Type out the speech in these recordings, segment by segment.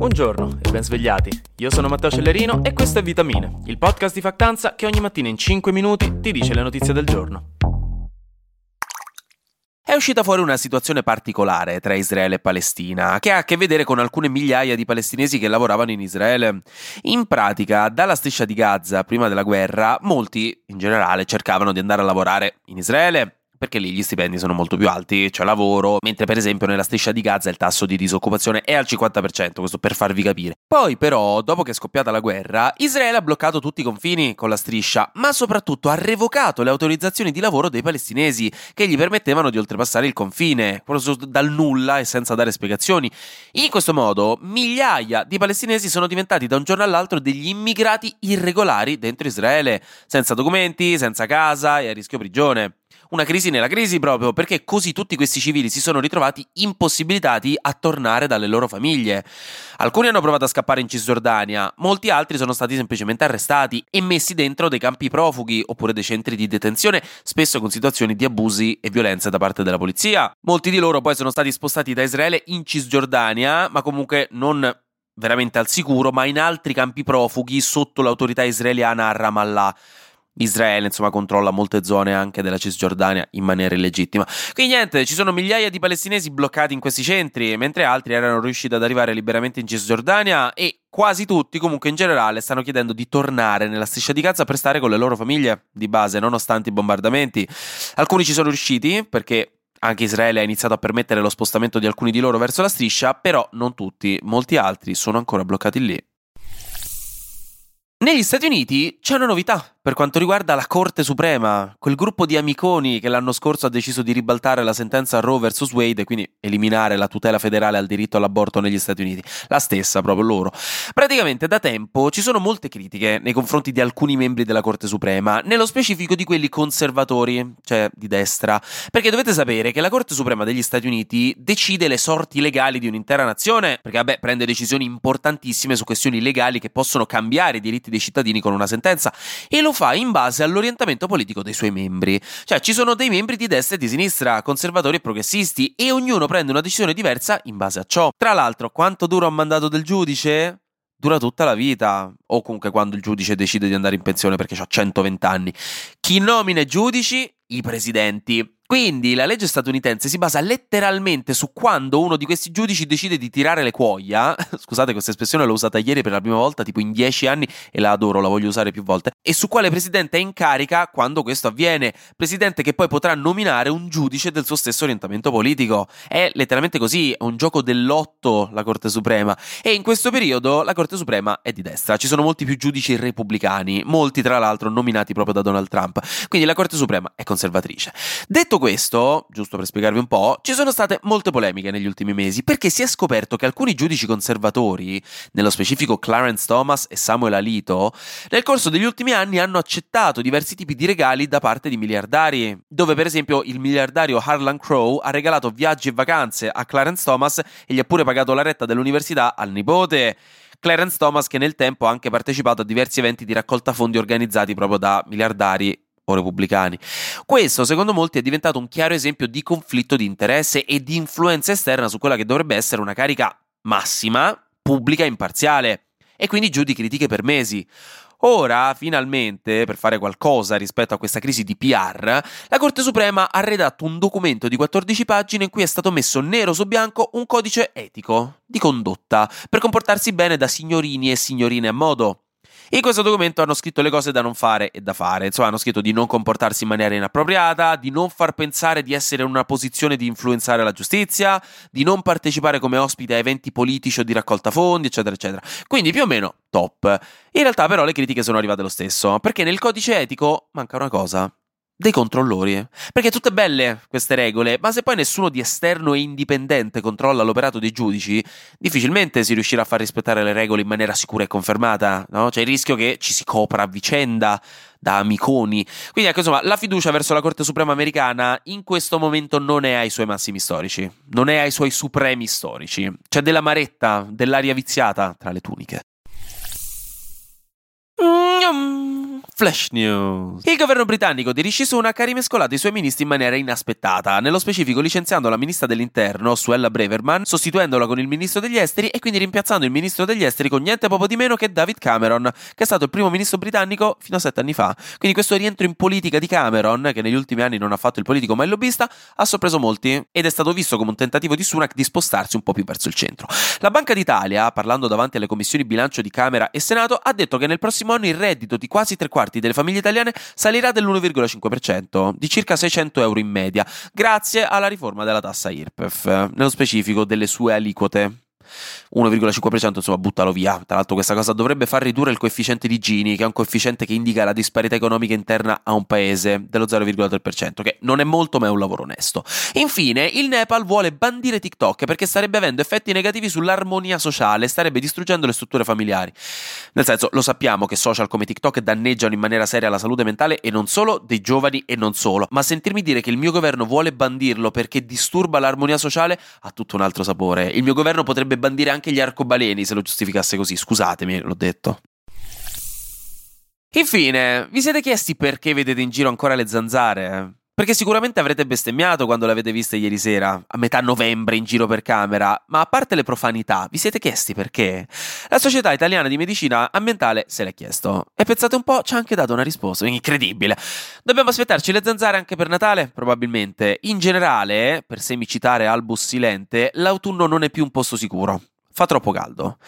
Buongiorno e ben svegliati. Io sono Matteo Cellerino e questo è Vitamine, il podcast di Factanza che ogni mattina in 5 minuti ti dice le notizie del giorno. È uscita fuori una situazione particolare tra Israele e Palestina, che ha a che vedere con alcune migliaia di palestinesi che lavoravano in Israele. In pratica, dalla striscia di Gaza, prima della guerra, molti, in generale, cercavano di andare a lavorare in Israele perché lì gli stipendi sono molto più alti, c'è lavoro, mentre per esempio nella striscia di Gaza il tasso di disoccupazione è al 50%, questo per farvi capire. Poi però, dopo che è scoppiata la guerra, Israele ha bloccato tutti i confini con la striscia, ma soprattutto ha revocato le autorizzazioni di lavoro dei palestinesi che gli permettevano di oltrepassare il confine, proprio dal nulla e senza dare spiegazioni. In questo modo, migliaia di palestinesi sono diventati da un giorno all'altro degli immigrati irregolari dentro Israele, senza documenti, senza casa e a rischio prigione una crisi nella crisi proprio, perché così tutti questi civili si sono ritrovati impossibilitati a tornare dalle loro famiglie. Alcuni hanno provato a scappare in Cisgiordania, molti altri sono stati semplicemente arrestati e messi dentro dei campi profughi oppure dei centri di detenzione, spesso con situazioni di abusi e violenze da parte della polizia. Molti di loro poi sono stati spostati da Israele in Cisgiordania, ma comunque non veramente al sicuro, ma in altri campi profughi sotto l'autorità israeliana a Ramallah. Israele insomma controlla molte zone anche della Cisgiordania in maniera illegittima. Quindi niente, ci sono migliaia di palestinesi bloccati in questi centri, mentre altri erano riusciti ad arrivare liberamente in Cisgiordania e quasi tutti comunque in generale stanno chiedendo di tornare nella striscia di Gaza per stare con le loro famiglie di base, nonostante i bombardamenti. Alcuni ci sono riusciti perché anche Israele ha iniziato a permettere lo spostamento di alcuni di loro verso la striscia, però non tutti, molti altri sono ancora bloccati lì. Negli Stati Uniti c'è una novità per quanto riguarda la Corte Suprema, quel gruppo di amiconi che l'anno scorso ha deciso di ribaltare la sentenza Roe vs. Wade e quindi eliminare la tutela federale al diritto all'aborto negli Stati Uniti, la stessa proprio loro. Praticamente da tempo ci sono molte critiche nei confronti di alcuni membri della Corte Suprema, nello specifico di quelli conservatori, cioè di destra, perché dovete sapere che la Corte Suprema degli Stati Uniti decide le sorti legali di un'intera nazione, perché vabbè prende decisioni importantissime su questioni legali che possono cambiare i diritti dei cittadini con una sentenza e lo fa in base all'orientamento politico dei suoi membri. Cioè ci sono dei membri di destra e di sinistra, conservatori e progressisti e ognuno prende una decisione diversa in base a ciò. Tra l'altro, quanto dura un mandato del giudice? Dura tutta la vita, o comunque quando il giudice decide di andare in pensione perché ha 120 anni. Chi nomina i giudici? I presidenti. Quindi la legge statunitense si basa letteralmente su quando uno di questi giudici decide di tirare le cuoia. Scusate, questa espressione l'ho usata ieri per la prima volta, tipo in dieci anni, e la adoro, la voglio usare più volte. E su quale presidente è in carica quando questo avviene. Presidente che poi potrà nominare un giudice del suo stesso orientamento politico. È letteralmente così, è un gioco dell'otto la Corte Suprema. E in questo periodo la Corte Suprema è di destra. Ci sono molti più giudici repubblicani, molti tra l'altro nominati proprio da Donald Trump. Quindi la Corte Suprema è conservatrice. Detto questo, giusto per spiegarvi un po', ci sono state molte polemiche negli ultimi mesi perché si è scoperto che alcuni giudici conservatori, nello specifico Clarence Thomas e Samuel Alito, nel corso degli ultimi anni hanno accettato diversi tipi di regali da parte di miliardari, dove per esempio il miliardario Harlan Crow ha regalato viaggi e vacanze a Clarence Thomas e gli ha pure pagato la retta dell'università al nipote. Clarence Thomas che nel tempo ha anche partecipato a diversi eventi di raccolta fondi organizzati proprio da miliardari o repubblicani. Questo, secondo molti, è diventato un chiaro esempio di conflitto di interesse e di influenza esterna su quella che dovrebbe essere una carica massima, pubblica e imparziale, e quindi giù di critiche per mesi. Ora, finalmente, per fare qualcosa rispetto a questa crisi di PR, la Corte Suprema ha redatto un documento di 14 pagine in cui è stato messo nero su bianco un codice etico di condotta per comportarsi bene da signorini e signorine a modo. In questo documento hanno scritto le cose da non fare e da fare, insomma hanno scritto di non comportarsi in maniera inappropriata, di non far pensare di essere in una posizione di influenzare la giustizia, di non partecipare come ospite a eventi politici o di raccolta fondi, eccetera, eccetera. Quindi più o meno top. In realtà però le critiche sono arrivate lo stesso, perché nel codice etico manca una cosa dei controllori. Perché tutte belle queste regole, ma se poi nessuno di esterno e indipendente controlla l'operato dei giudici, difficilmente si riuscirà a far rispettare le regole in maniera sicura e confermata, no? C'è il rischio che ci si copra a vicenda da amiconi. Quindi ecco, insomma, la fiducia verso la Corte Suprema americana in questo momento non è ai suoi massimi storici, non è ai suoi supremi storici. C'è della maretta, dell'aria viziata tra le tuniche. Flash News. Il governo britannico di Rishi Sunak ha rimescolato i suoi ministri in maniera inaspettata, nello specifico licenziando la ministra dell'interno, Suella Breverman, sostituendola con il ministro degli esteri e quindi rimpiazzando il ministro degli esteri con niente poco di meno che David Cameron, che è stato il primo ministro britannico fino a sette anni fa. Quindi questo rientro in politica di Cameron, che negli ultimi anni non ha fatto il politico ma il lobbista, ha sorpreso molti ed è stato visto come un tentativo di Sunak di spostarsi un po' più verso il centro. La Banca d'Italia, parlando davanti alle commissioni bilancio di Camera e Senato, ha detto che nel prossimo anno il reddito di quasi tre quarti delle famiglie italiane salirà dell'1,5%, di circa 600 euro in media, grazie alla riforma della tassa IRPEF, nello specifico delle sue aliquote. 1,5% insomma buttalo via. Tra l'altro questa cosa dovrebbe far ridurre il coefficiente di Gini, che è un coefficiente che indica la disparità economica interna a un paese dello 0,3%, che non è molto ma è un lavoro onesto. Infine, il Nepal vuole bandire TikTok perché starebbe avendo effetti negativi sull'armonia sociale, starebbe distruggendo le strutture familiari. Nel senso, lo sappiamo che social come TikTok danneggiano in maniera seria la salute mentale e non solo dei giovani e non solo, ma sentirmi dire che il mio governo vuole bandirlo perché disturba l'armonia sociale ha tutto un altro sapore. Il mio governo potrebbe bandire anche gli arcobaleni se lo giustificasse così, scusatemi, l'ho detto. Infine, vi siete chiesti perché vedete in giro ancora le zanzare? Perché sicuramente avrete bestemmiato quando le avete viste ieri sera, a metà novembre in giro per camera, ma a parte le profanità, vi siete chiesti perché? La Società Italiana di Medicina Ambientale se l'è chiesto. E pensate un po', ci ha anche dato una risposta, incredibile. Dobbiamo aspettarci le zanzare anche per Natale? Probabilmente. In generale, per semicitare Albus Silente, l'autunno non è più un posto sicuro fa troppo caldo.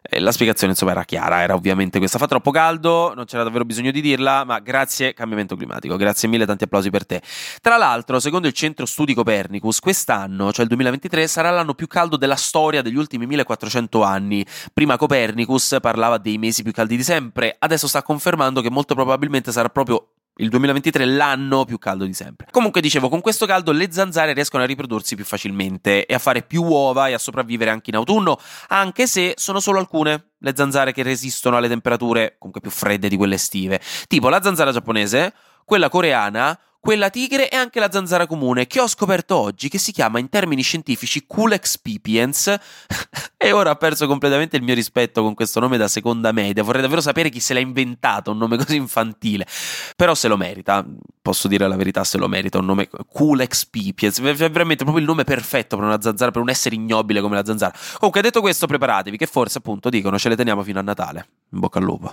Eh, la spiegazione insomma era chiara, era ovviamente questa, fa troppo caldo, non c'era davvero bisogno di dirla, ma grazie cambiamento climatico, grazie mille, tanti applausi per te. Tra l'altro, secondo il centro studi Copernicus, quest'anno, cioè il 2023, sarà l'anno più caldo della storia degli ultimi 1400 anni. Prima Copernicus parlava dei mesi più caldi di sempre, adesso sta confermando che molto probabilmente sarà proprio il 2023 è l'anno più caldo di sempre. Comunque dicevo, con questo caldo le zanzare riescono a riprodursi più facilmente e a fare più uova e a sopravvivere anche in autunno, anche se sono solo alcune le zanzare che resistono alle temperature comunque più fredde di quelle estive. Tipo la zanzara giapponese, quella coreana quella tigre e anche la zanzara comune, che ho scoperto oggi che si chiama in termini scientifici Culex pipiens. e ora ho perso completamente il mio rispetto con questo nome da seconda media. Vorrei davvero sapere chi se l'ha inventato, un nome così infantile. Però se lo merita, posso dire la verità, se lo merita, un nome Culex pipiens. È veramente proprio il nome perfetto per una zanzara, per un essere ignobile come la zanzara. Comunque, detto questo, preparatevi, che forse appunto dicono ce le teniamo fino a Natale. In bocca al lupo.